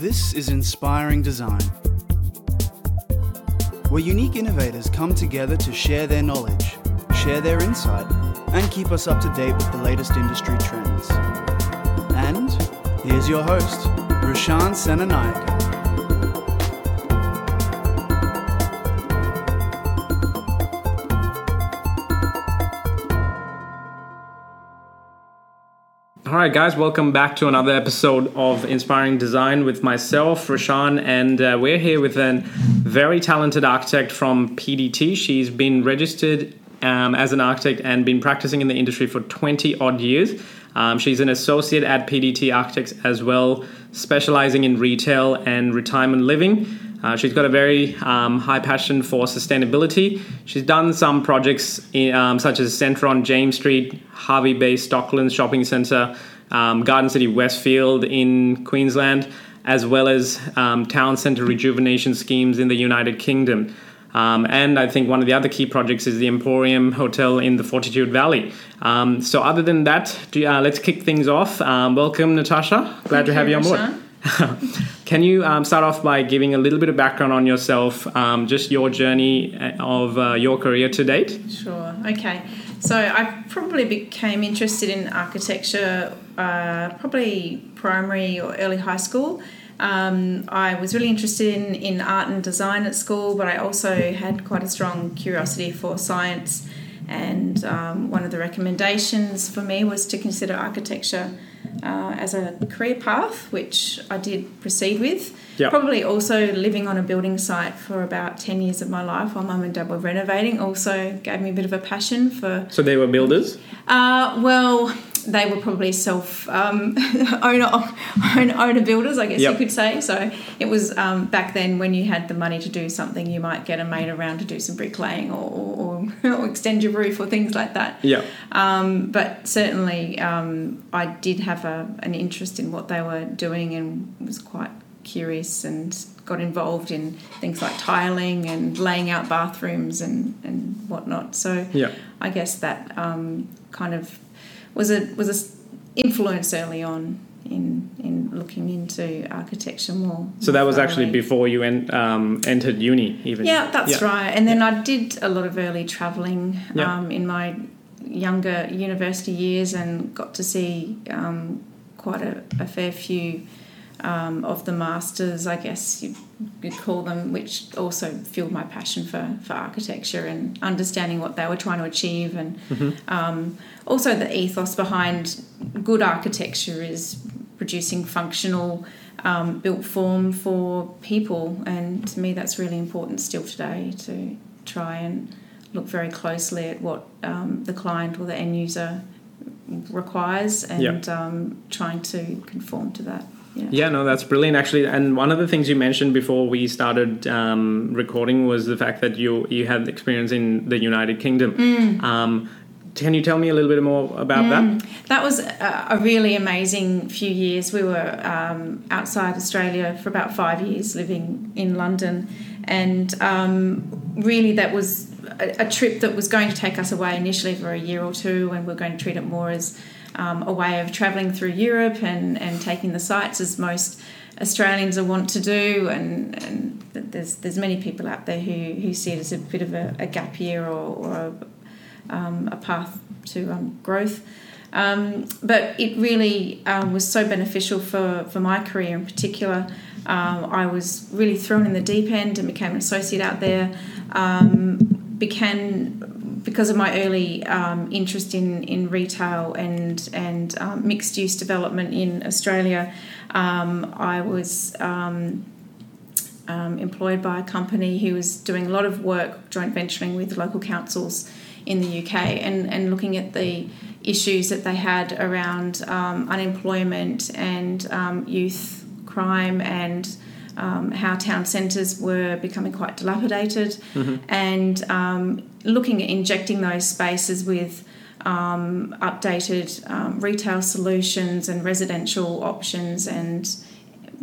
This is Inspiring Design, where unique innovators come together to share their knowledge, share their insight, and keep us up to date with the latest industry trends. And here's your host, Rushan Senanayake. Right, guys, welcome back to another episode of Inspiring Design with myself, Rashan, and uh, we're here with a very talented architect from PDT. She's been registered um, as an architect and been practicing in the industry for 20 odd years. Um, she's an associate at PDT Architects as well, specializing in retail and retirement living. Uh, she's got a very um, high passion for sustainability. She's done some projects in, um, such as Centre on James Street, Hervey Bay Stocklands Shopping Centre, um, Garden City Westfield in Queensland, as well as um, town centre rejuvenation schemes in the United Kingdom. Um, and I think one of the other key projects is the Emporium Hotel in the Fortitude Valley. Um, so, other than that, do, uh, let's kick things off. welcome, Natasha. Glad Thank to have you, you on board. Can you um, start off by giving a little bit of background on yourself, um, just your journey of uh, your career to date? Sure. Okay. So I probably became interested in architecture uh, probably primary or early high school. Um, I was really interested in, in art and design at school, but I also had quite a strong curiosity for science. And um, one of the recommendations for me was to consider architecture uh, as a career path, which I did proceed with. Yep. Probably also living on a building site for about 10 years of my life while mum and dad were renovating also gave me a bit of a passion for, So they were builders. uh, well, they were probably self um, owner, owner owner builders, I guess Yep. you could say. So it was um, back then when you had the money to do something, you might get a mate around to do some bricklaying or, or, or extend your roof or things like that. Yeah. Um, but certainly, um, I did have a, an interest in what they were doing and was quite curious and got involved in things like tiling and laying out bathrooms and, and whatnot. So Yeah. I guess that um, kind of was a was a influence early on in in looking into architecture more. So that was actually before you en- um, entered uni, even. Yeah, that's right. And then I did a lot of early travelling Yeah. um, in my younger university years and got to see um, quite a, a fair few um, of the masters, I guess you could call them, which also fueled my passion for, for architecture and understanding what they were trying to achieve. And um, also the ethos behind good architecture is producing functional um, built form for people. And to me, that's really important still today to try and look very closely at what um, the client or the end user requires and um, trying to conform to that. Yeah. Yeah, no, that's brilliant, actually. And one of the things you mentioned before we started um, recording was the fact that you you had experience in the United Kingdom. Mm. Um, can you tell me a little bit more about that? That was a, really amazing few years. We were um, outside Australia for about five years, living in London, and um, really that was a, a trip that was going to take us away initially for a year or two, and we're going to treat it more as um, a way of travelling through Europe and, and taking the sights as most Australians are want to do, and, and there's there's many people out there who, who see it as a bit of a, a gap year or, or a, um, a path to um, growth. Um, but it really um, was so beneficial for, for my career in particular. Um, I was really thrown in the deep end and became an associate out there. Began because of my early um, interest in, in retail and and um, mixed use development in Australia. Um, I was um, um, employed by a company who was doing a lot of work joint venturing with local councils in the UK and, and looking at the issues that they had around um, unemployment and youth crime and um, how town centres were becoming quite dilapidated and um, looking at injecting those spaces with um, updated um, retail solutions and residential options and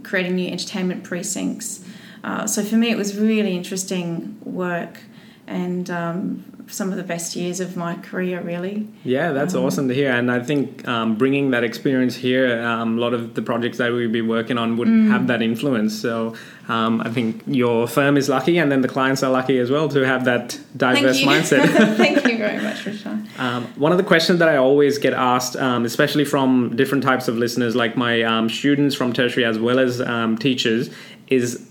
creating new entertainment precincts. Uh, so for me, it was really interesting work and um, some of the best years of my career, really. Yeah, that's Um, awesome to hear. And I think um, bringing that experience here, um, a lot of the projects that we'll be working on would Mm. have that influence. So um, I think your firm is lucky, and then the clients are lucky as well to have that diverse Thank mindset. Thank you very much, Rashan. Um, one of the questions that I always get asked, um, especially from different types of listeners, like my um, students from tertiary as well as um, teachers, is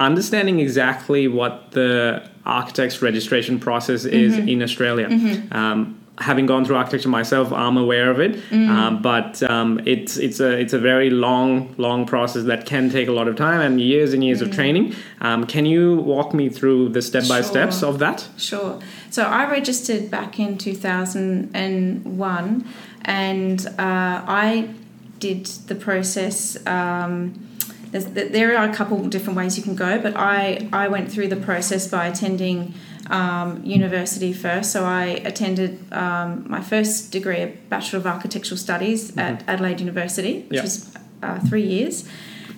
understanding exactly what the architect's registration process is Mm-hmm. in Australia. Um, having gone through architecture myself, I'm aware of it, Mm. um, but um, it's it's a it's a very long long process that can take a lot of time and years and years of training. Um, can you walk me through the step by steps Mm. Of that? Sure. So I registered back in 2001 and uh, I did the process. Um, there are a couple different ways you can go, but I, I went through the process by attending um, university first. So I attended um, my first degree, a Bachelor of Architectural Studies at Adelaide University, which Yeah. was uh, three years.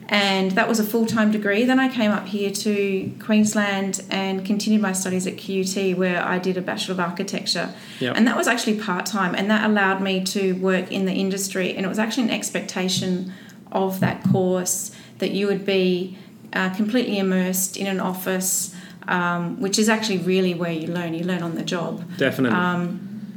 And that was a full time degree. Then I came up here to Queensland and continued my studies at QUT, where I did a Bachelor of Architecture. Yep. And that was actually part time, and that allowed me to work in the industry. And it was actually an expectation of that course that you would be uh, completely immersed in an office, um, which is actually really where you learn. You learn on the job. Definitely. Um,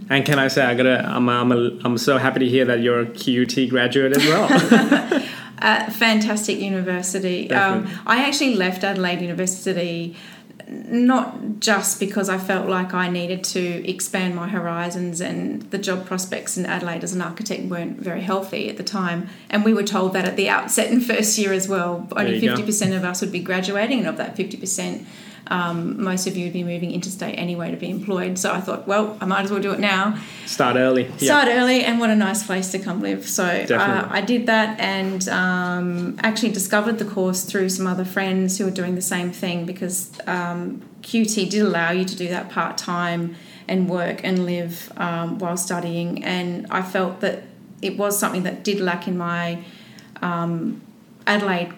And can I say I gotta I'm I'm, a, I'm so happy to hear that you're a QUT graduate as well. Uh, fantastic university. Um, I actually left Adelaide University not just because I felt like I needed to expand my horizons and the job prospects in Adelaide as an architect weren't very healthy at the time. And we were told that at the outset in first year as well. Only 50% of us would be graduating, and of that 50%, um, most of you would be moving interstate anyway to be employed. So I thought, well, I might as well do it now. Start early. Yeah. Start early, and what a nice place to come live. So uh, I did that and um, actually discovered the course through some other friends who were doing the same thing because um, QT did allow you to do that part time and work and live um, while studying. And I felt that it was something that did lack in my um, Adelaide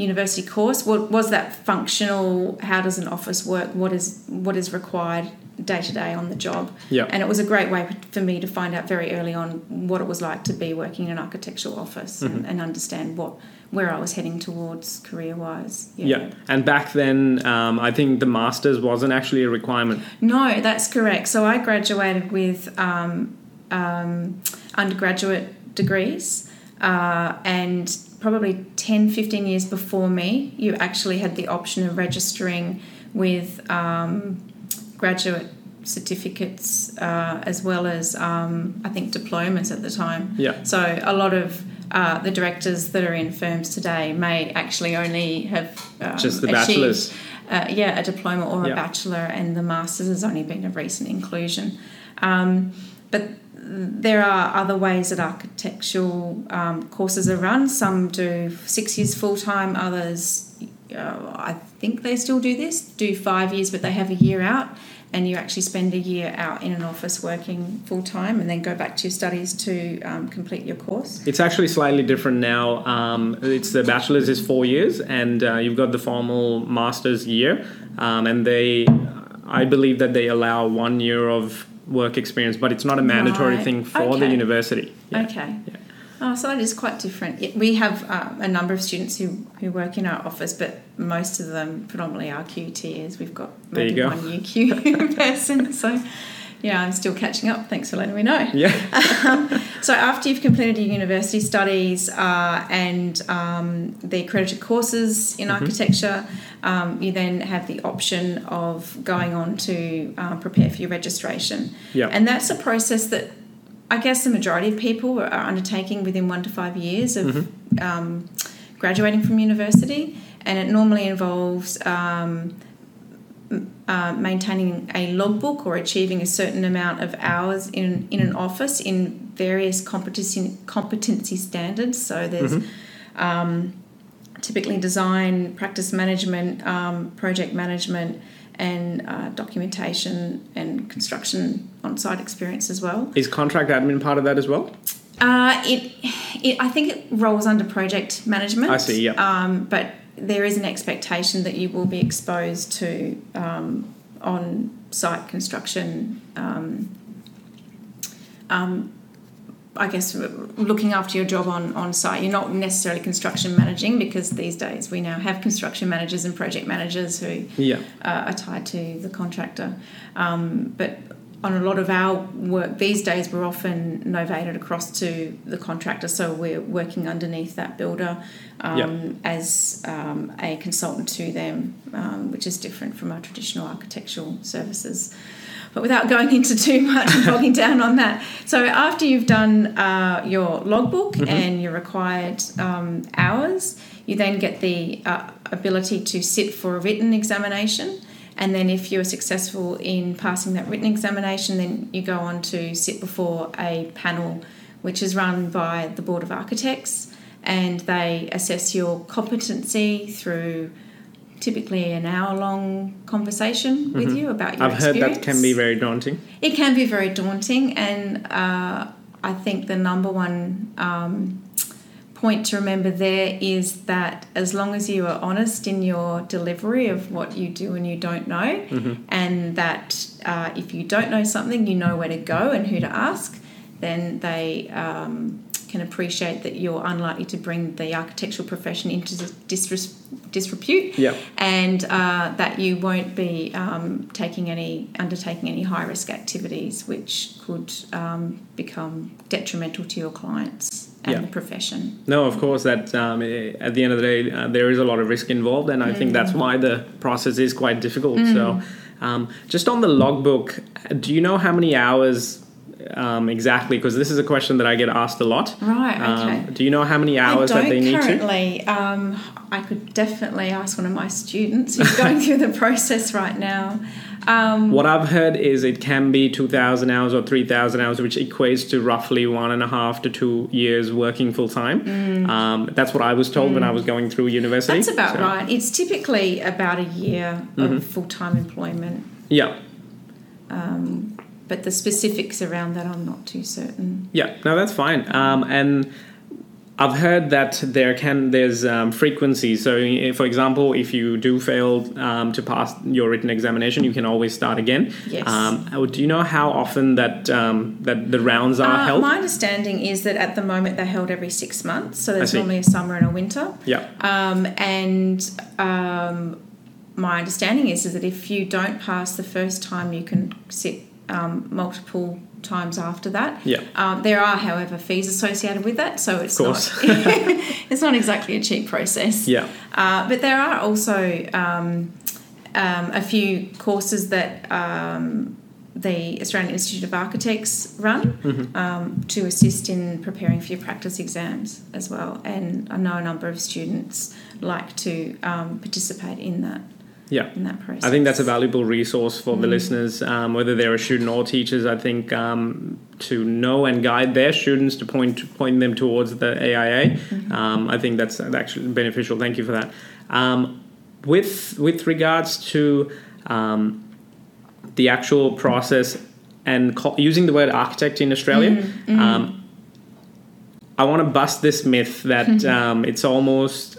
university course what was that functional how does an office work what is what is required day to day on the job Yeah. and it was a great way for me to find out very early on what it was like to be working in an architectural office Mm-hmm. and, and understand what where I was heading towards career wise Yeah. And back then, um, I think the masters wasn't actually a requirement. No, that's correct. So I graduated with um, um, undergraduate degrees, uh, and probably 10, 15 years before me, you actually had the option of registering with um, graduate certificates uh, as well as, um, I think, diplomas at the time. Yeah. So a lot of uh, the directors that are in firms today may actually only have um, Just the achieved, bachelor's. Uh, yeah, a diploma or a bachelor, and the masters has only been a recent inclusion. Um, but there are other ways that architectural um, courses are run. Some do six years full time, others, uh, I think they still do this, do five years, but they have a year out. And you actually spend a year out in an office working full time and then go back to your studies to um, complete your course. It's actually slightly different now. Um, it's the bachelor's is four years, and uh, you've got the formal master's year, um, and they, I believe that they allow one year of work experience, but it's not a mandatory Right. thing for the university. Yeah. Okay. Yeah. Oh, so that is quite different. We have um, a number of students who, who work in our office, but most of them predominantly are QTs. We've got maybe one UQ person. So, yeah, I'm still catching up. Thanks for letting me know. Yeah. So, after you've completed your university studies uh, and um, the accredited courses in architecture, um, you then have the option of going on to uh, prepare for your registration. Yeah. And that's a process that I guess the majority of people are undertaking within one to five years of um, graduating from university, and it normally involves um, uh, maintaining a logbook or achieving a certain amount of hours in in an office in various competency competency standards. So there's um, typically design, practice management, um, project management, and uh, documentation and construction on-site experience as well. Is contract admin part of that as well? Uh, it, it, I think it rolls under project management. I see, yeah. Um, but there is an expectation that you will be exposed to um, on site construction. Um, um, I guess looking after your job on, on site. You're not necessarily construction managing because these days we now have construction managers and project managers who Yeah. uh, are tied to the contractor. Um, but on a lot of our work these days, we're often novated across to the contractor, so we're working underneath that builder um, Yeah. as um, a consultant to them, um, which is different from our traditional architectural services. But without going into too much and bogging down on that, so after you've done uh, your logbook and your required um, hours, you then get the uh, ability to sit for a written examination. And then, if you're successful in passing that written examination, then you go on to sit before a panel which is run by the Board of Architects and they assess your competency through typically an hour long conversation with you about your I've heard that can be very daunting. It can be very daunting, and uh, I think the number one um, point to remember there is that as long as you are honest in your delivery of what you do and you don't know, and that uh, if you don't know something, you know where to go and who to ask, then they um, can appreciate that you're unlikely to bring the architectural profession into disres- disrepute Yeah. and uh, that you won't be um, taking any undertaking any high risk activities which could um, become detrimental to your clients and Yeah. the profession. No, of course. That um, eh, at the end of the day, uh, there is a lot of risk involved, and I think that's Mm. why the process is quite difficult. So, um, just on the logbook, do you know how many hours um, exactly? Because this is a question that I get asked a lot. Right. Okay. Um, do you know how many hours that they need to? currently. Um, I could definitely ask one of my students who's going through the process right now. Um, What I've heard is it can be 2,000 hours or 3,000 hours, which equates to roughly one and a half to two years working full time. Um, that's what I was told when I was going through university. Mm. that's about So, right. It's typically about a year Mm-hmm. of full time employment, Yeah. But the specifics around that I'm not too certain. Yeah, no, that's fine. Um, and I've heard that there can there's um, frequency. So, for example, if you do fail um, to pass your written examination, you can always start again. Yes. Um, oh, do you know how often that um, that the rounds are Uh, held? my understanding is that at the moment they're held every six months, so there's normally a summer and a winter. yeah. Um, and um, my understanding is, is that if you don't pass the first time, you can sit um, multiple times after that. Yeah. Um, there are, however, fees associated with that, so it's Of not it's not exactly a cheap process. Yeah. Uh, but there are also um, um, a few courses that um, the Australian Institute of Architects run Mm-hmm. um, to assist in preparing for your practice exams as well. And I know a number of students like to um, participate in that Yeah. in that process. I think that's a valuable resource for the listeners, um, whether they're a student or teachers. I think um, to know and guide their students to point point them towards the AIA. Um, I think that's actually beneficial. Thank you for that. Um, with with regards to um, the actual process and co- using the word architect in Australia. Um, I want to bust this myth that um, it's almost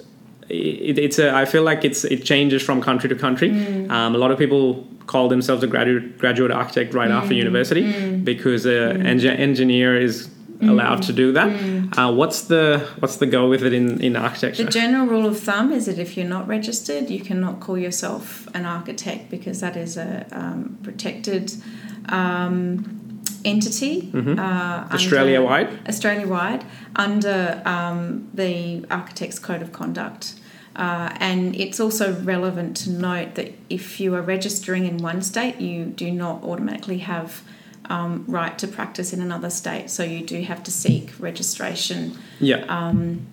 it, it's a I feel like it's it changes from country to country. Um, a lot of people call themselves a graduate graduate architect right after university because an engi- engineer is allowed to do that. Uh, what's the what's the go with it in in architecture? The general rule of thumb is that if you're not registered, you cannot call yourself an architect because that is a um, protected um, entity. Uh, Mm-hmm. Australia wide. Australia wide under um, the Architects Code of Conduct. Uh, and it's also relevant to note that if you are registering in one state, you do not automatically have um, right to practice in another state. So you do have to seek registration Yeah, um,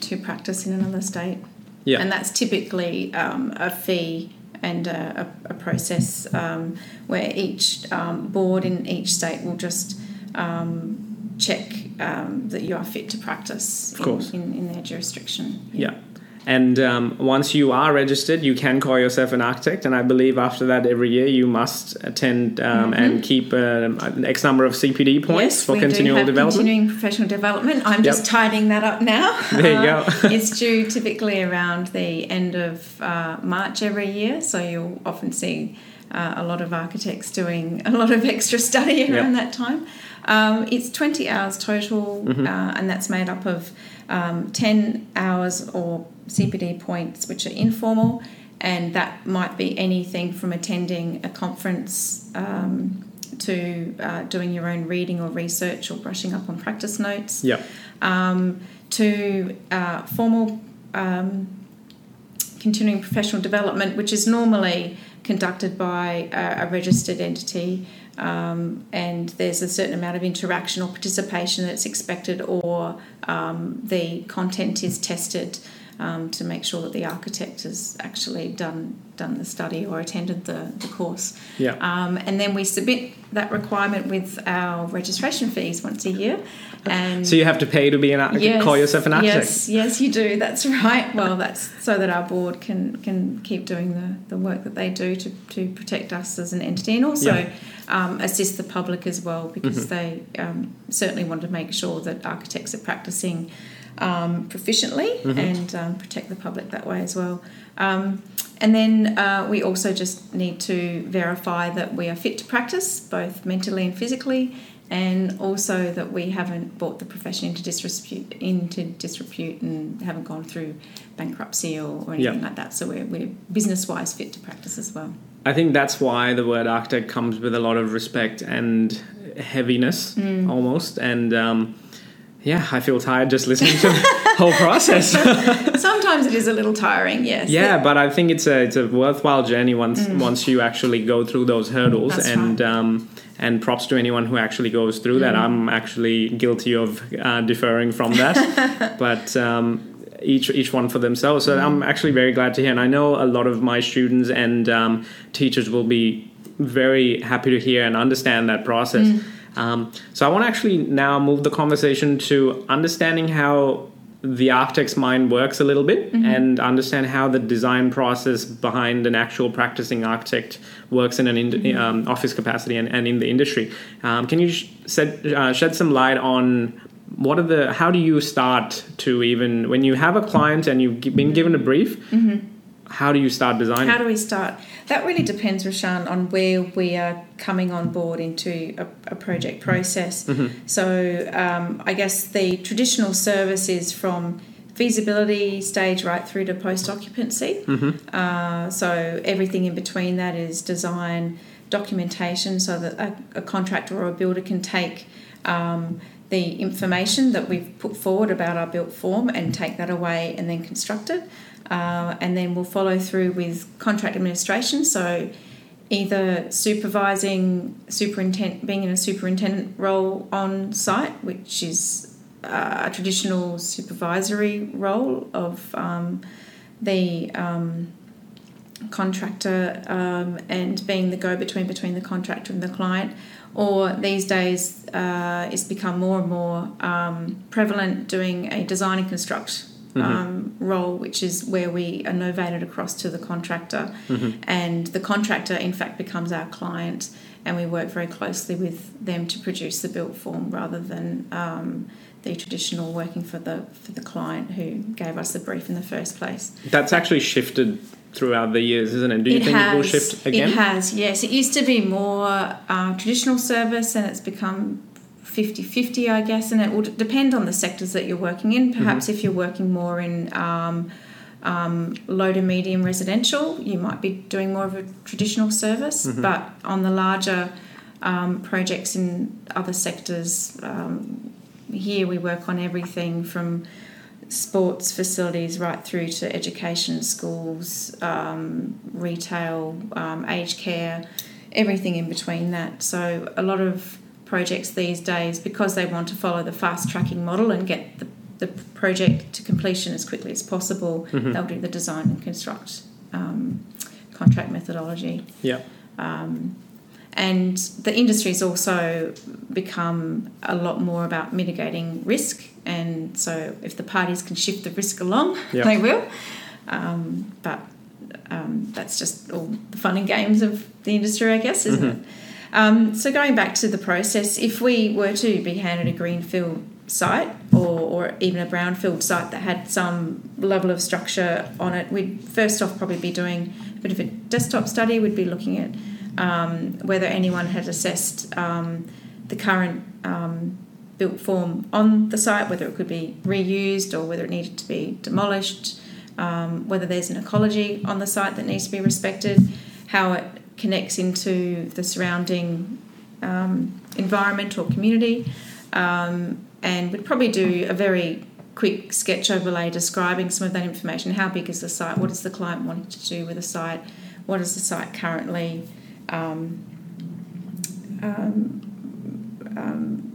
to practice in another state. yeah, And that's typically um, a fee and a, a, process um, where each um, board in each state will just um, check um, that you are fit to practice. In, in, in their jurisdiction. yeah. And um, once you are registered, you can call yourself an architect. And I believe after that, every year you must attend um, and keep um, an X number of CPD points Mm-hmm. Yes, for continual development. continuing professional development. I'm just Yep. tidying that up now. There you Uh, go. it's due typically around the end of uh, March every year, so you'll often see uh, a lot of architects doing a lot of extra study around Yep. that time. Um, it's 20 hours total, Mm-hmm. uh, and that's made up of um, 10 hours or CPD points, which are informal, and that might be anything from attending a conference um, to uh, doing your own reading or research or brushing up on practice notes Yeah. um, to uh, formal um, continuing professional development, which is normally conducted by a, a registered entity, um, and there's a certain amount of interaction or participation that's expected, or um, the content is tested. Um, to make sure that the architect has actually done done the study or attended the, the course. Yeah. Um, and then we submit that requirement with our registration fees once a year. And So you have to pay to be an architect, call yourself an architect. Yes, yes, you do. That's right. Well, that's so that our board can can keep doing the, the work that they do to, to protect us as an entity and also Yeah. um, assist the public as well because Mm-hmm. they um, certainly want to make sure that architects are practicing um, proficiently Mm-hmm. and um, protect the public that way as well. Um, and then uh, we also just need to verify that we are fit to practice, both mentally and physically, and also that we haven't brought the profession into disrepute, into disrepute and haven't gone through bankruptcy or, or anything Yeah. like that. So we're, we're business wise fit to practice as well. I think that's why the word architect comes with a lot of respect and heaviness Mm. almost. And um, yeah, I feel tired just listening to the whole process. Sometimes it is a little tiring, yes. yeah, but I think it's a it's a worthwhile journey once once you actually go through those hurdles. Mm. That's and right. um, and props to anyone who actually goes through Mm. that. I'm actually guilty of uh, deferring from that, but. Um, each each one for themselves. So I'm actually very glad to hear, and I know a lot of my students and um, teachers will be very happy to hear and understand that process. Um, so I want to actually now move the conversation to understanding how the architect's mind works a little bit and understand how the design process behind an actual practicing architect works in an in, um, office capacity and, and in the industry. Um, can you sh- shed, uh, shed some light on what are the how do you start to even when you have a client and you've been given a brief how do you start designing How do we start? That really depends, Rashan, on where we are coming on board into a, a project process. So, um, I guess the traditional service is from feasibility stage right through to post occupancy. Uh, so, everything in between that is design, documentation, so that a, a contractor or a builder can take. Um, the information that we've put forward about our built form and take that away and then construct it. Uh, and then we'll follow through with contract administration. So either supervising, superintendent, being in a superintendent role on site, which is uh, a traditional supervisory role of um, the um, contractor um, and being the go-between between the contractor and the client. Or these days, uh, it's become more and more um, prevalent doing a design and construct um, role, which is where we are novated across to the contractor, and the contractor, in fact, becomes our client, and we work very closely with them to produce the built form rather than um, the traditional working for the for the client who gave us the brief in the first place. that's actually shifted throughout the years isn't it? Do you it think has, it will shift again? It has, yes. It used to be more uh, traditional service and it's become 50 50, I guess, and it will depend on the sectors that you're working in. Perhaps if you're working more in um, um, low to medium residential, you might be doing more of a traditional service, but on the larger um, projects in other sectors, um, here we work on everything from sports facilities right through to education, schools, um, retail, um, aged care, everything in between that. So a lot of projects these days, because they want to follow the fast tracking model and get the, the project to completion as quickly as possible, they'll do the design and construct um, contract methodology. yeah Um, and the industry's also become a lot more about mitigating risk. And so, if the parties can shift the risk along, Yep. they will. Um, but um, that's just all the fun and games of the industry, I guess, isn't it? Um, so, going back to the process, if we were to be handed a greenfield site or, or even a brownfield site that had some level of structure on it, we'd first off probably be doing a bit of a desktop study. We'd be looking at um, whether anyone had assessed um, the current um, built form on the site, whether it could be reused or whether it needed to be demolished, um, whether there's an ecology on the site that needs to be respected, how it connects into the surrounding um, environment or community, um, and we'd probably do a very quick sketch overlay describing some of that information. How big is the site? What does the client want to do with the site? What is the site currently um, um, um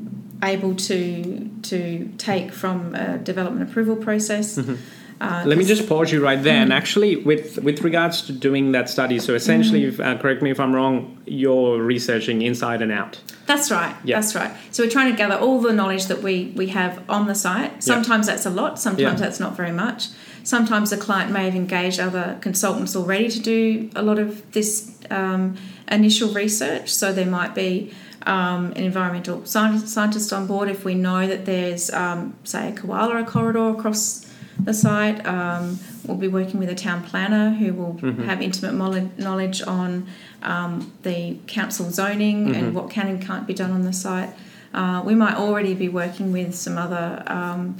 able to to take from a development approval process? Mm-hmm. Uh, Let me just pause you right there. Mm. And actually, with with regards to doing that study, so essentially, mm. if, uh, correct me if I'm wrong, you're researching inside and out. That's right. Yep. That's right. So we're trying to gather all the knowledge that we we have on the site. Sometimes yep. that's a lot. Sometimes yep. that's not very much. Sometimes a client may have engaged other consultants already to do a lot of this um, initial research. So there might be um, an environmental scientist on board if we know that there's, um, say, a koala corridor across the site. Um, we'll be working with a town planner who will mm-hmm. have intimate knowledge on um, the council zoning mm-hmm. and what can and can't be done on the site. Uh, we might already be working with some other um,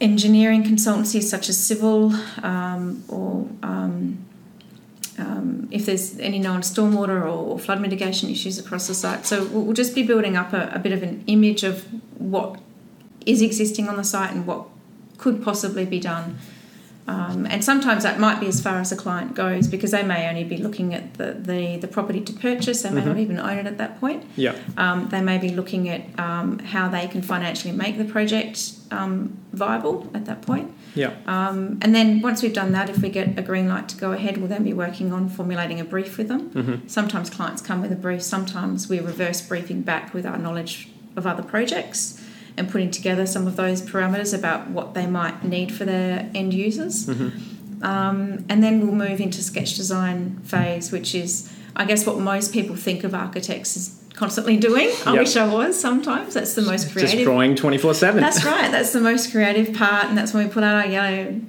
engineering consultancies such as civil um, or um, um, if there's any known stormwater or, flood mitigation issues across the site. So we'll just be building up a, a bit of an image of what is existing on the site and what could possibly be done. Um, and sometimes that might be as far as a client goes because they may only be looking at the, the, the property to purchase. They may mm-hmm. not even own it at that point. Yeah. Um, they may be looking at um, how they can financially make the project um, viable at that point. Yeah. Um, and then once we've done that, if we get a green light to go ahead, we'll then be working on formulating a brief with them. Mm-hmm. Sometimes clients come with a brief. Sometimes we reverse briefing back with our knowledge of other projects and putting together some of those parameters about what they might need for their end users. Mm-hmm. Um, and then we'll move into sketch design phase, which is, I guess, what most people think of architects as constantly doing. I yep. wish I was sometimes. That's the most creative. Just drawing 24 7. That's right. That's the most creative part. And that's when we put out our yellow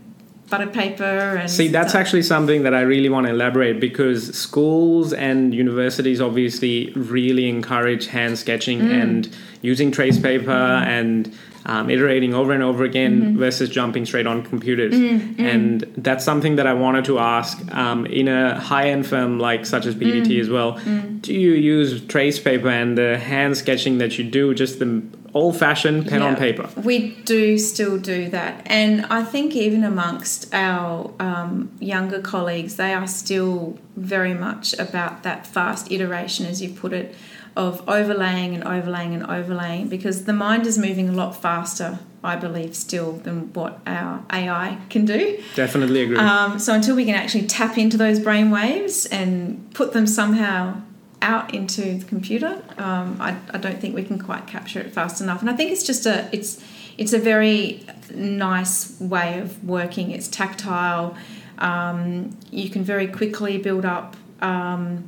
butter paper and see that's stuff. actually something that i really want to elaborate because schools and universities obviously really encourage hand sketching mm. and using trace paper mm. and um, iterating over and over again mm-hmm. versus jumping straight on computers. Mm-hmm. And that's something that I wanted to ask um, in a high end firm like such as PDT mm. as well. Mm. Do you use trace paper and the hand sketching that you do, just the old fashioned pen yeah, on paper? We do still do that. And I think even amongst our um, younger colleagues, they are still very much about that fast iteration, as you put it of overlaying and overlaying and overlaying because the mind is moving a lot faster, I believe, still than what our AI can do. Definitely agree. Um, so until we can actually tap into those brain waves and put them somehow out into the computer, um, I, I don't think we can quite capture it fast enough. And I think it's just a it's it's a very nice way of working. It's tactile. Um, you can very quickly build up um,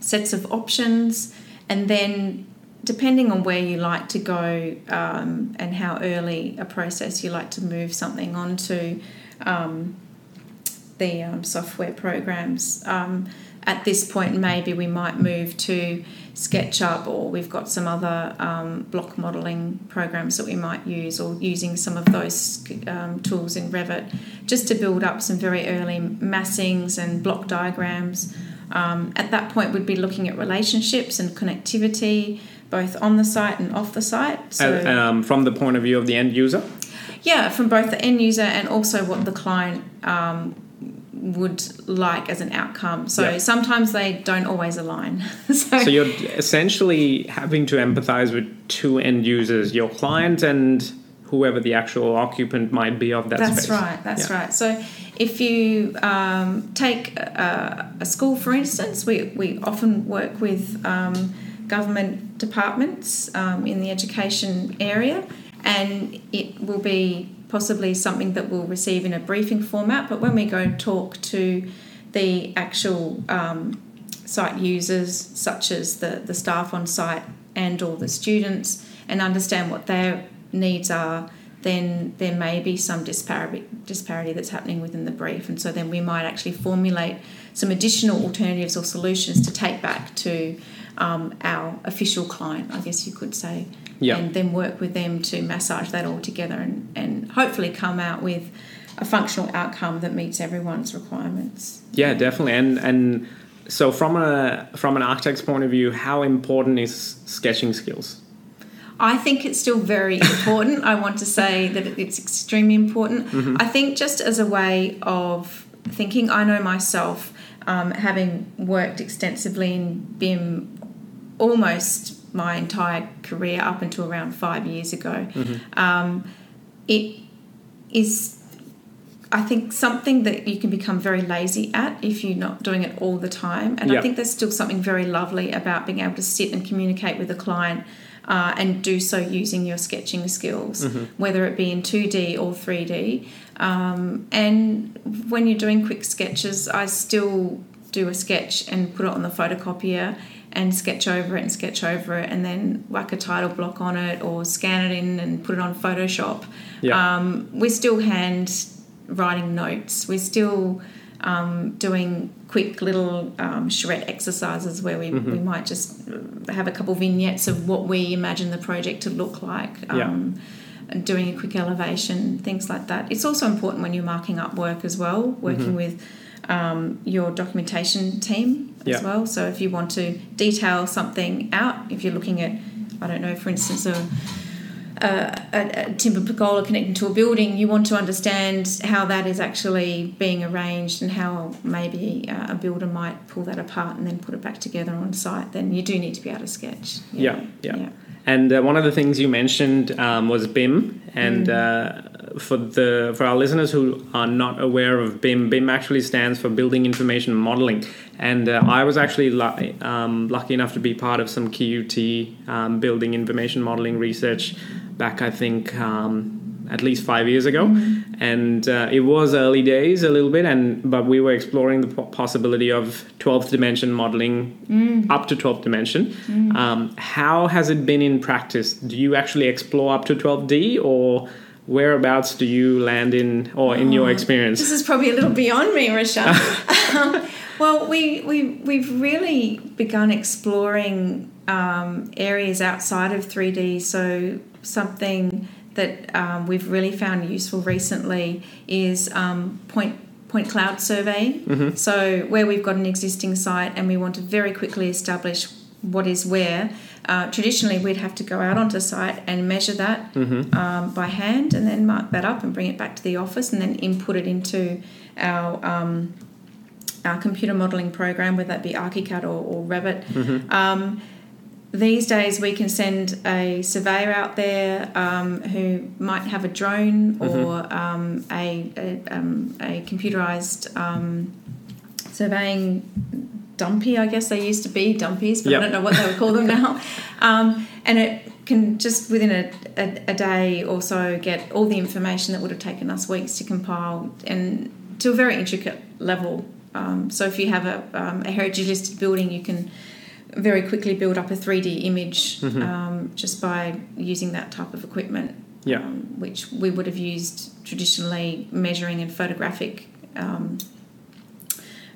sets of options and then depending on where you like to go um, and how early a process you like to move something onto um, the um, software programs. At this point, maybe we might move to SketchUp, or we've got some other um, block modelling programs that we might use, or using some of those um, tools in Revit just to build up some very early massings and block diagrams. Um, at that point, we'd be looking at relationships and connectivity, both on the site and off the site. So, uh, um, from the point of view of the end user? Yeah, from both the end user and also what the client um, would like as an outcome. So yep. sometimes they don't always align. so, so, you're essentially having to empathize with two end users, your client and whoever the actual occupant might be of that that's space. right, that's yeah. right. So if you um, take a, a, school, for instance, we, we often work with um, government departments um, in the education area, and it will be possibly something that we'll receive in a briefing format. But when we go and talk to the actual um, site users, such as the, the staff on site and all the students, and understand what their needs are, then there may be some disparity disparity that's happening within the brief, and so then we might actually formulate some additional alternatives or solutions to take back to um, our official client, I guess you could say, Yeah. and then work with them to massage that all together and, and hopefully come out with a functional outcome that meets everyone's requirements. Yeah, definitely. And and so from a from an architect's point of view, how important is sketching skills? I think it's still very important. I want to say that it's extremely important. Mm-hmm. I think just as a way of thinking, I know myself, um, having worked extensively in BIM almost my entire career up until around five years ago, Mm-hmm. um, it is. I think something that you can become very lazy at if you're not doing it all the time. And Yep. I think there's still something very lovely about being able to sit and communicate with a client uh, and do so using your sketching skills, whether it be in 2D or 3D. Um, and when you're doing quick sketches, I still do a sketch and put it on the photocopier and sketch over it and sketch over it and then whack a title block on it or scan it in and put it on Photoshop. Yeah. Um, we're still hand writing notes. We're still um, doing quick little um, charrette exercises where we, we might just have a couple vignettes of what we imagine the project to look like. Yeah. Um, and doing a quick elevation, things like that. It's also important when you're marking up work as well, working with um, your documentation team as Yeah. well. So if you want to detail something out, if you're looking at, I don't know, for instance, a a, a, a timber pergola connecting to a building, you want to understand how that is actually being arranged and how maybe uh, a builder might pull that apart and then put it back together on site, then you do need to be able to sketch. Yeah, yeah. yeah. And uh, one of the things you mentioned um, was BIM, and uh, for the for our listeners who are not aware of BIM, BIM actually stands for Building Information Modeling. And uh, I was actually lu- um, lucky enough to be part of some QUT um, Building Information Modeling research back, I think. Um, at least five years ago, and uh, it was early days a little bit, and but we were exploring the possibility of 12th dimension modeling up to 12th dimension. Um, how has it been in practice? Do you actually explore up to 12D, or whereabouts do you land in, or in your experience? This is probably a little beyond me, Rashad. um, well, we, we, we've really begun exploring um, areas outside of 3D. So, something that um, we've really found useful recently is um, point point cloud surveying. So, where we've got an existing site and we want to very quickly establish what is where. Uh, traditionally, we'd have to go out onto site and measure that um, by hand, and then mark that up and bring it back to the office, and then input it into our um, our computer modelling program, whether that be ArchiCAD or, or Revit. Um, these days, we can send a surveyor out there um, who might have a drone or um, a, a, um, a computerized um, surveying dumpy, I guess they used to be dumpies, but Yep. I don't know what they would call them now. Um, and it can just within a, a, a day or so get all the information that would have taken us weeks to compile and to a very intricate level. Um, so if you have a, um, a heritage listed building, you can very quickly build up a 3D image um, just by using that type of equipment, Yeah. um, which we would have used traditionally measuring and photographic um,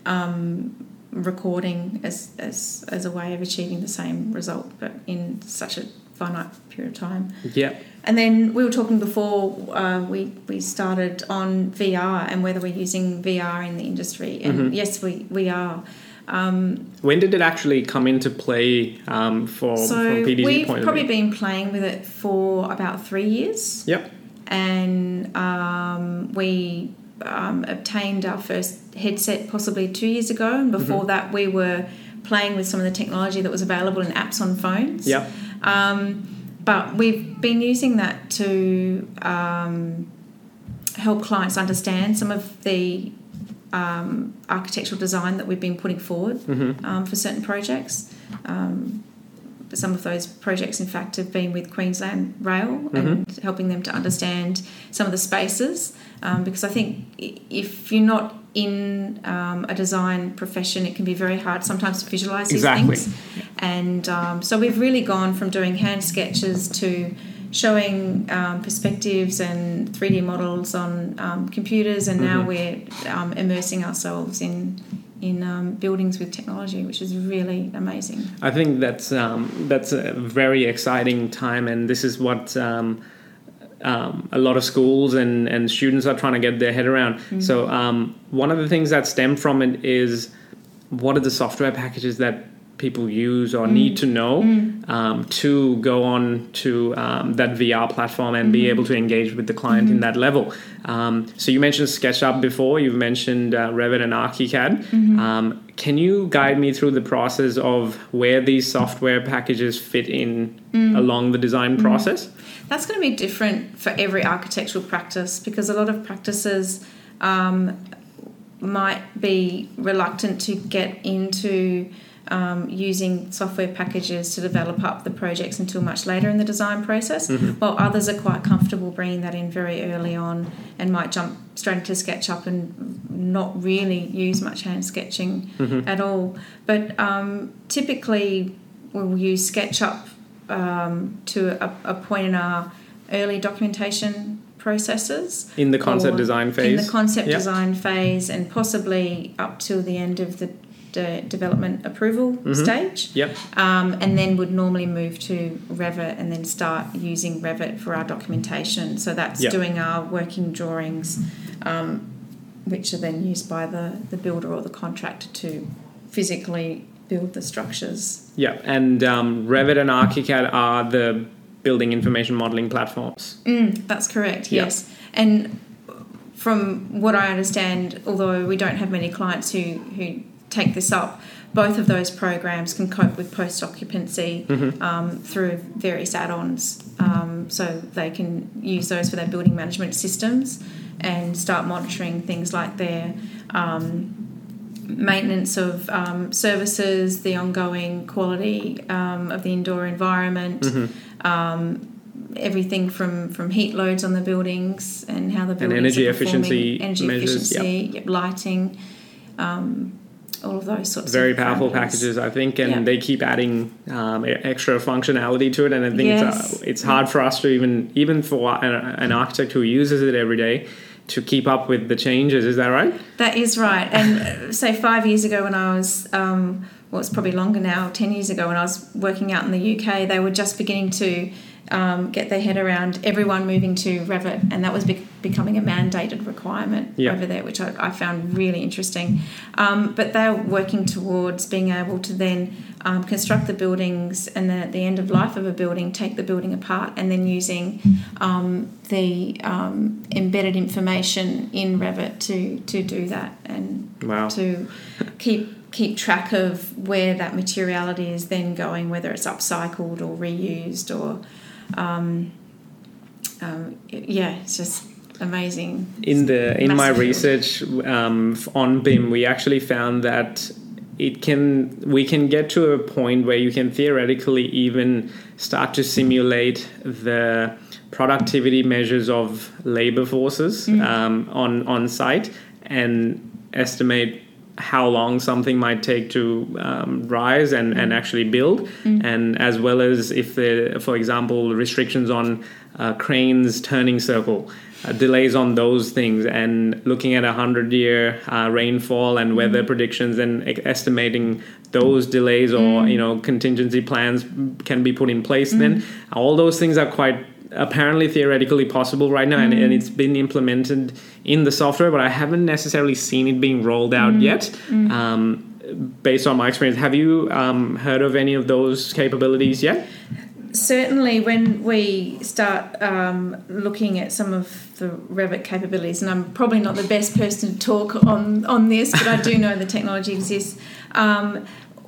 um, recording as, as, as a way of achieving the same result, but in such a finite period of time. Yeah. And then we were talking before uh, we we started on VR and whether we're using VR in the industry. And yes, we we are. Um, When did it actually come into play um, for so from PDT we've point probably of view? been playing with it for about three years, Yep. and um, we um, obtained our first headset possibly two years ago. And before Mm-hmm. that, we were playing with some of the technology that was available in apps on phones. Yep. Um, but we've been using that to um, help clients understand some of the um, architectural design that we've been putting forward um, for certain projects. Um, some of those projects, in fact, have been with Queensland Rail and helping them to understand some of the spaces. Um, because I think if you're not in um, a design profession, it can be very hard sometimes to visualize these Exactly. things. And um, so we've really gone from doing hand sketches to showing um, perspectives and 3D models on um, computers, and now we're um, immersing ourselves in in um, buildings with technology, which is really amazing. I think that's um, that's a very exciting time, and this is what um, um, a lot of schools and, and students are trying to get their head around. So um, one of the things that stem from it is what are the software packages that people use or need to know um, to go on to um, that VR platform and be able to engage with the client in that level. Um, so you mentioned SketchUp before. You've mentioned uh, Revit and ArchiCAD. Um, can you guide me through the process of where these software packages fit in along the design process? That's going to be different for every architectural practice because a lot of practices um, might be reluctant to get into um, using software packages to develop up the projects until much later in the design process, while others are quite comfortable bringing that in very early on and might jump straight into SketchUp and not really use much hand sketching at all. But um, typically, we'll use SketchUp um, to a, a point in our early documentation processes In the concept design in phase? the concept Yeah. design phase and possibly up till the end of the de- development approval Mm-hmm. stage Yep. um, and then would normally move to Revit and then start using Revit for our documentation. So that's Yeah. doing our working drawings, um, which are then used by the, the builder or the contractor to physically build the structures. Yeah, and um, Revit and ArchiCAD are the building information modeling platforms. Mm, that's correct, Yeah. yes. And from what I understand, although we don't have many clients who, who take this up, both of those programs can cope with post occupancy um, through various add ons. Um, so they can use those for their building management systems and start monitoring things like their um, maintenance of um, services, the ongoing quality um, of the indoor environment, um, everything from, from heat loads on the buildings and how the buildings energy are performing, efficiency energy measures, efficiency, yep, lighting, um, all of those sorts Very of powerful parameters. packages, I think, and Yeah. they keep adding um, extra functionality to it. And I think it's, uh, it's hard for us to even, even for an, an architect who uses it every day, to keep up with the changes. Is that right? That is right. And uh, say five years ago when I was, um, well, it's probably longer now, 10 years ago when I was working out in the UK, they were just beginning to um, get their head around everyone moving to Revit, and that was be- becoming a mandated requirement Yeah. over there, which I, I found really interesting. Um, but they're working towards being able to then um, construct the buildings and then at the end of life of a building, take the building apart and then using um, the um, embedded information in Revit to, to do that and Wow. to keep keep track of where that materiality is then going, whether it's upcycled or reused or um, um, yeah, it's just amazing. in the in my Massive research um, on BIM, we actually found that it can we can get to a point where you can theoretically even start to simulate the productivity measures of labor forces um, on on site and estimate how long something might take to um, rise and, and actually build, and as well as if there, for example, restrictions on uh, cranes turning circle, uh, delays on those things, and looking at a hundred year uh, rainfall and weather predictions, and e- estimating those delays or you know contingency plans can be put in place. Then all those things are quite apparently theoretically possible right now and, and it's been implemented in the software but i haven't necessarily seen it being rolled out yet. Um, based on my experience have you um, heard of any of those capabilities yet? Certainly, when we start um, looking at some of the Revit capabilities, and I'm probably not the best person to talk on, on this, but I do know the technology exists.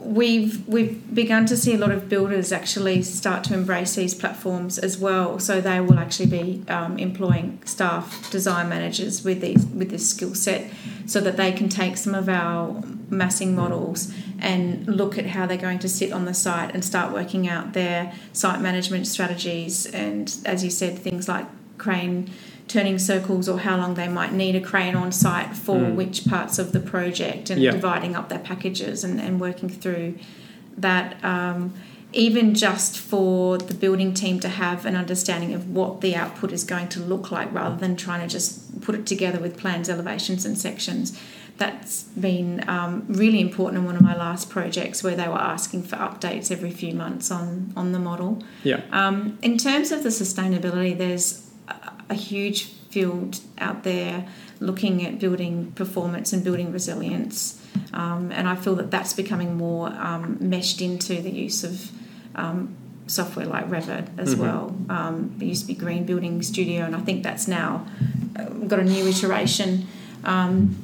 We've we've begun to see a lot of builders actually start to embrace these platforms as well. So they will actually be um, employing staff design managers with these with this skill set, so that they can take some of our massing models and look at how they're going to sit on the site and start working out their site management strategies and as you said things like crane turning circles or how long they might need a crane on site for which parts of the project and Yeah. dividing up their packages and, and working through that um, even just for the building team to have an understanding of what the output is going to look like rather than trying to just put it together with plans, elevations, and sections. That's been um, really important in one of my last projects where they were asking for updates every few months on, on the model. Yeah. Um, in terms of the sustainability, there's a, huge field out there looking at building performance and building resilience. Um, and I feel that that's becoming more um, meshed into the use of um, software like Revit as Mhm. well. Um, it used to be Green Building Studio, and I think that's now uh, got a new iteration. Um,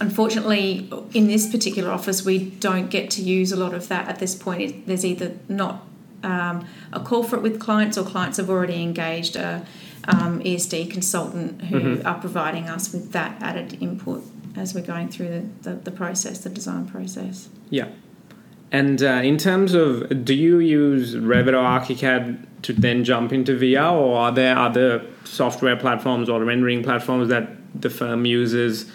unfortunately, in this particular office, we don't get to use a lot of that at this point. It, there's either not um, a call for it with clients, or clients have already engaged a um, ESD consultant who Mhm. are providing us with that added input as we're going through the, the, the process, the design process. Yeah. And uh, in terms of, do you use Revit or ArchiCAD to then jump into VR, or are there other software platforms or rendering platforms that the firm uses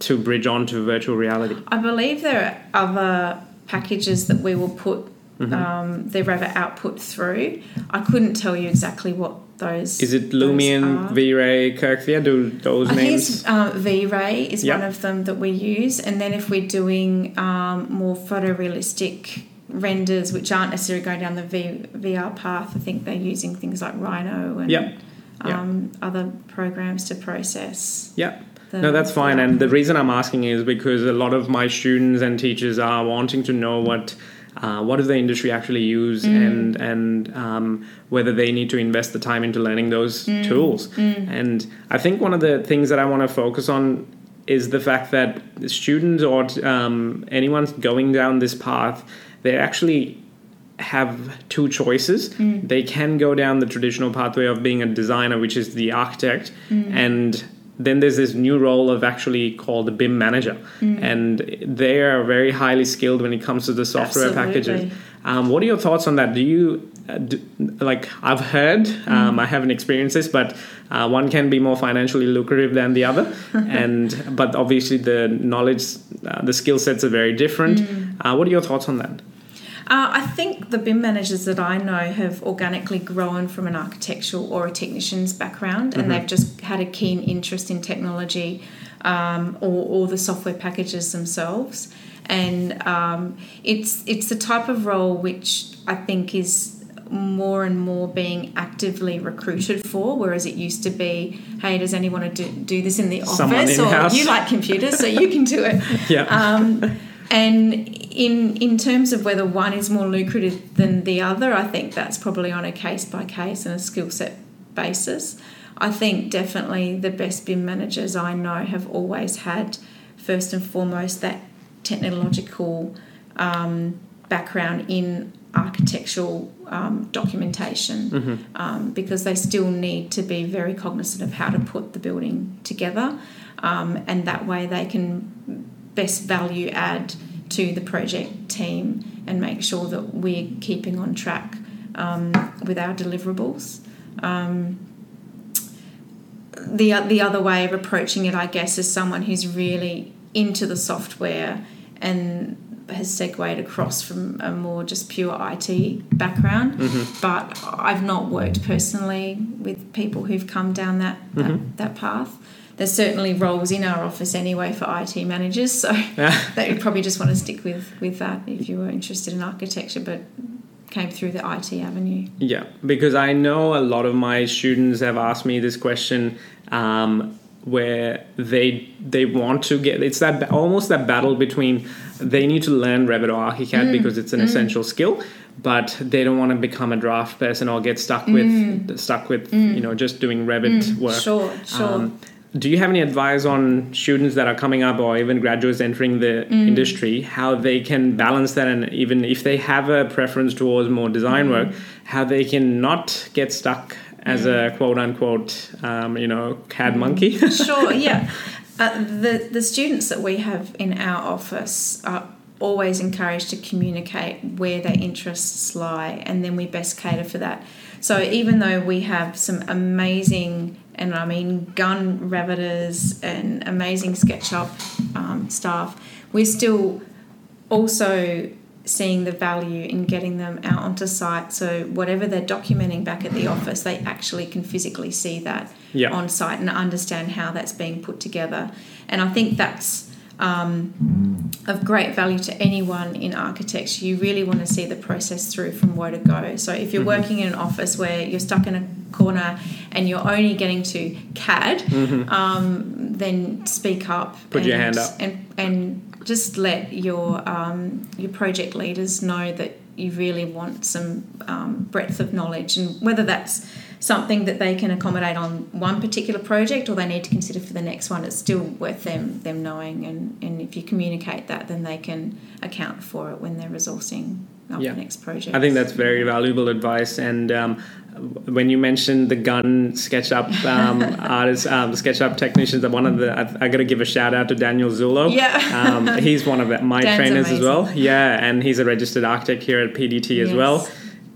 to bridge onto virtual reality? I believe there are other packages that we will put Mhm. um, the Revit output through. I couldn't tell you exactly what those Is it Lumion. V-Ray, Kerkythea? Do those I think names? it's uh, V-Ray is Yep. one of them that we use, and then if we're doing um, more photorealistic renders, which aren't necessarily going down the v- VR path, I think they're using things like Rhino and Yep. Yep. um, other programs to process. Yeah. No, that's fine. And the reason I'm asking is because a lot of my students and teachers are wanting to know what uh, what does the industry actually use Mm. and and um, whether they need to invest the time into learning those Mm. tools. And I think one of the things that I want to focus on is the fact that students or um, anyone going down this path, they actually have two choices. Mm. They can go down the traditional pathway of being a designer, which is the architect, Mm. and then there's this new role of actually called the BIM manager, Mm. and they are very highly skilled when it comes to the software packages. Um, what are your thoughts on that? Do you uh, do, like I've heard, Mm. um, I haven't experienced this, but uh, one can be more financially lucrative than the other, and but obviously the knowledge, uh, the skill sets are very different. Mm. Uh, what are your thoughts on that? Uh, I think the BIM managers that I know have organically grown from an architectural or a technician's background, and Mhm. they've just had a keen interest in technology um, or, or the software packages themselves. And um, it's it's the type of role which I think is more and more being actively recruited for, whereas it used to be, hey, does anyone want to do, do this in the office? Or you like computers, so you can do it. Yeah. Um, and in in terms of whether one is more lucrative than the other, I think that's probably on a case by case and a skill set basis. I think definitely the best BIM managers I know have always had first and foremost that technological um, background in architectural um, documentation Mhm. um, because they still need to be very cognizant of how to put the building together um, and that way they can best value add to the project team and make sure that we're keeping on track um, with our deliverables. Um, the, the other way of approaching it, I guess, is someone who's really into the software and has segued across from a more just pure IT background. Mhm. But I've not worked personally with people who've come down that, that, Mhm. that path. There's certainly roles in our office anyway for IT managers, so Yeah. that you'd probably just want to stick with, with that if you were interested in architecture, but came through the IT avenue. Yeah, because I know a lot of my students have asked me this question um, where they they want to get it's that almost that battle between they need to learn Revit or ArchiCAD Mm, because it's an mm. essential skill, but they don't want to become a draft person or get stuck with stuck with Mm. you know just doing Revit Mm, work. Sure, sure. Um, do you have any advice on students that are coming up or even graduates entering the Mm. industry, how they can balance that and even if they have a preference towards more design Mm. work, how they can not get stuck as a quote unquote, um, you know, CAD monkey? sure, yeah. Uh, the the students that we have in our office are always encouraged to communicate where their interests lie, and then we best cater for that. So even though we have some amazing, and I mean gun Reviters and amazing SketchUp um, staff, we're still also seeing the value in getting them out onto site. So whatever they're documenting back at the office, they actually can physically see that Yeah. on site and understand how that's being put together. And I think that's um, of great value to anyone in architecture. You really want to see the process through from where to go. So if Mm-hmm. you're working in an office where you're stuck in a corner and you're only getting to CAD, um, then speak up. Mm-hmm. Put your hand up. And, and just let your um, your project leaders know that you really want some um, breadth of knowledge and whether that's something that they can accommodate on one particular project or they need to consider for the next one it's still worth them them knowing and, and if you communicate that then they can account for it when they're resourcing up Yeah. the next project I think that's very valuable advice. And um, when you mentioned the gun SketchUp um, artists, um, SketchUp technicians, one of the I, I got to give a shout out to Daniel Zulo. Yeah. um, he's one of my Dan's trainers as well. Yeah, and he's a registered architect here at PDT as Yes. well.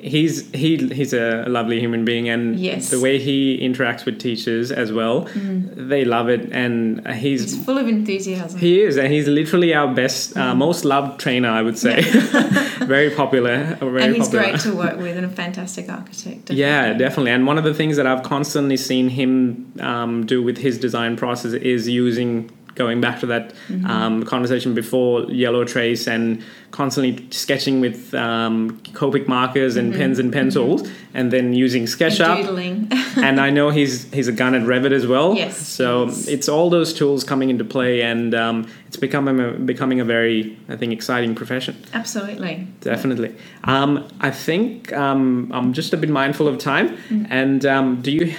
He's he he's a lovely human being, and Yes. the way he interacts with teachers as well, they love it, and he's it's full of enthusiasm he is, and he's literally our best, uh, most loved trainer, I would say. very popular. Very and he's popular. great to work with and a fantastic architect Yeah, definitely. And one of the things that I've constantly seen him um, do with his design process is using, going back to that Mm-hmm. um, conversation before, yellow trace and constantly sketching with um, Copic markers and pens and pencils, and then using Mm-hmm. And SketchUp. and I know he's he's a gun at Revit as well. Yes, So yes. it's all those tools coming into play, and um, it's becoming a, becoming a very, I think, exciting profession. absolutely Definitely. Um, I think um, I'm just a bit mindful of time. Mm. And um, do you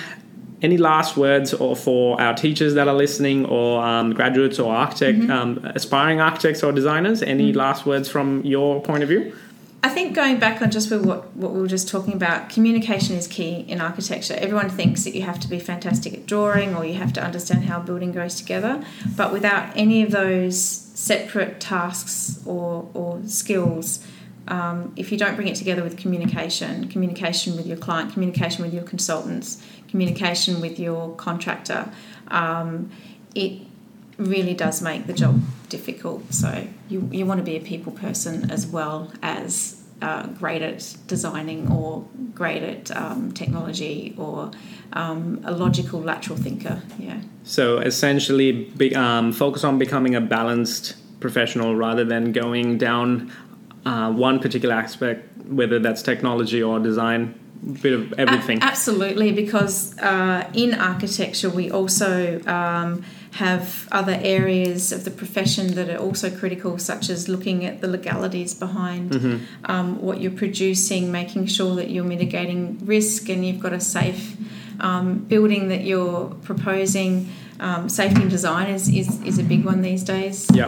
any last words or for our teachers that are listening, or um, graduates or architect, Mm-hmm. um, aspiring architects or designers? Any Mm. last words from your point of view? I think going back on just with what, what we were just talking about, communication is key in architecture. Everyone thinks that you have to be fantastic at drawing or you have to understand how a building goes together, but without any of those separate tasks or, or skills, um, if you don't bring it together with communication, communication with your client, communication with your consultants, communication with your contractor, um, it really does make the job difficult. So you, you want to be a people person as well as uh, great at designing or great at um, technology or um, a logical lateral thinker. Yeah. So essentially, be, um, focus on becoming a balanced professional rather than going down uh, one particular aspect, whether that's technology or design, bit of everything. A- absolutely, because uh, in architecture we also um, have other areas of the profession that are also critical, such as looking at the legalities behind Mm-hmm. um, what you're producing, making sure that you're mitigating risk and you've got a safe um, building that you're proposing. Um, safety and design is, is, is a big one these days. Yeah.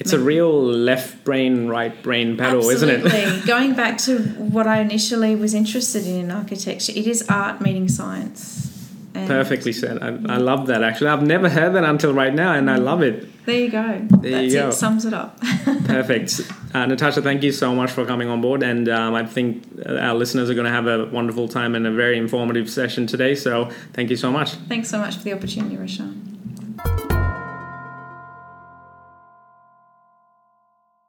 It's a real left brain, right brain battle, isn't it? Absolutely. Going back to what I initially was interested in in architecture, it is art meeting science. And Perfectly said. I, I love that actually. I've never heard that until right now, and I love it. There you go. There That's you go. it. Sums it up. Perfect. Uh, Natasha, thank you so much for coming on board, and um, I think our listeners are going to have a wonderful time and a very informative session today. So thank you so much. Thanks so much for the opportunity, Rashan.